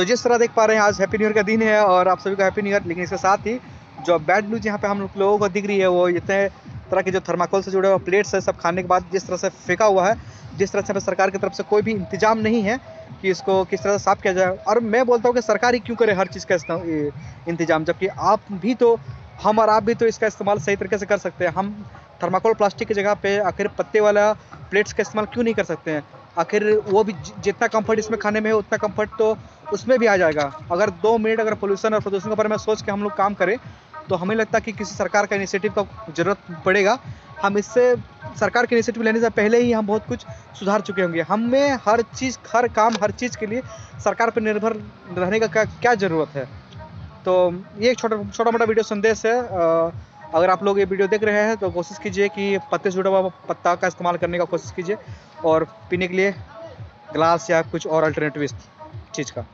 तो जिस तरह देख पा रहे हैं, आज हैप्पी न्यू ईयर का दिन है और आप सभी को हैप्पी न्यू ईयर लेकिन इसके साथ ही जो बैड न्यूज़ यहाँ पे हम लोगों को दिख रही है, वो इतने तरह के जो थर्माकोल से जुड़े हुए प्लेट्स है, सब खाने के बाद जिस तरह से फेंका हुआ है, जिस तरह से सरकार की तरफ़ से कोई भी इंतज़ाम नहीं है कि इसको किस तरह से साफ़ किया जाए। और मैं बोलता हूँ कि सरकार ही क्यों करे हर चीज़ का इंतज़ाम, जबकि आप भी तो हम और आप भी तो इसका इस्तेमाल सही तरीके से कर सकते हैं। हम थर्माकोल प्लास्टिक की जगह पे आखिर पत्ते वाला प्लेट्स का इस्तेमाल क्यों नहीं कर सकते हैं? आखिर वो भी जितना कंफर्ट इसमें खाने में है, उतना कंफर्ट तो उसमें भी आ जाएगा। अगर दो मिनट अगर पोल्यूशन और प्रदूषण के बारे में सोच के हम लोग काम करें तो हमें लगता है कि किसी सरकार का इनिशिएटिव का ज़रूरत पड़ेगा। हम इससे सरकार के इनिशिएटिव लेने से पहले ही हम बहुत कुछ सुधार चुके होंगे। हमें हर चीज़, हर काम, हर चीज़ के लिए सरकार पर निर्भर रहने का क्या क्या ज़रूरत है? तो ये एक छोटा छोटा मोटा वीडियो संदेश है। अगर आप लोग ये वीडियो देख रहे हैं तो कोशिश कीजिए कि पत्ते से जुड़ा हुआ पत्ता का इस्तेमाल करने का कोशिश कीजिए और पीने के लिए ग्लास या कुछ और अल्टरनेटिव चीज़ का।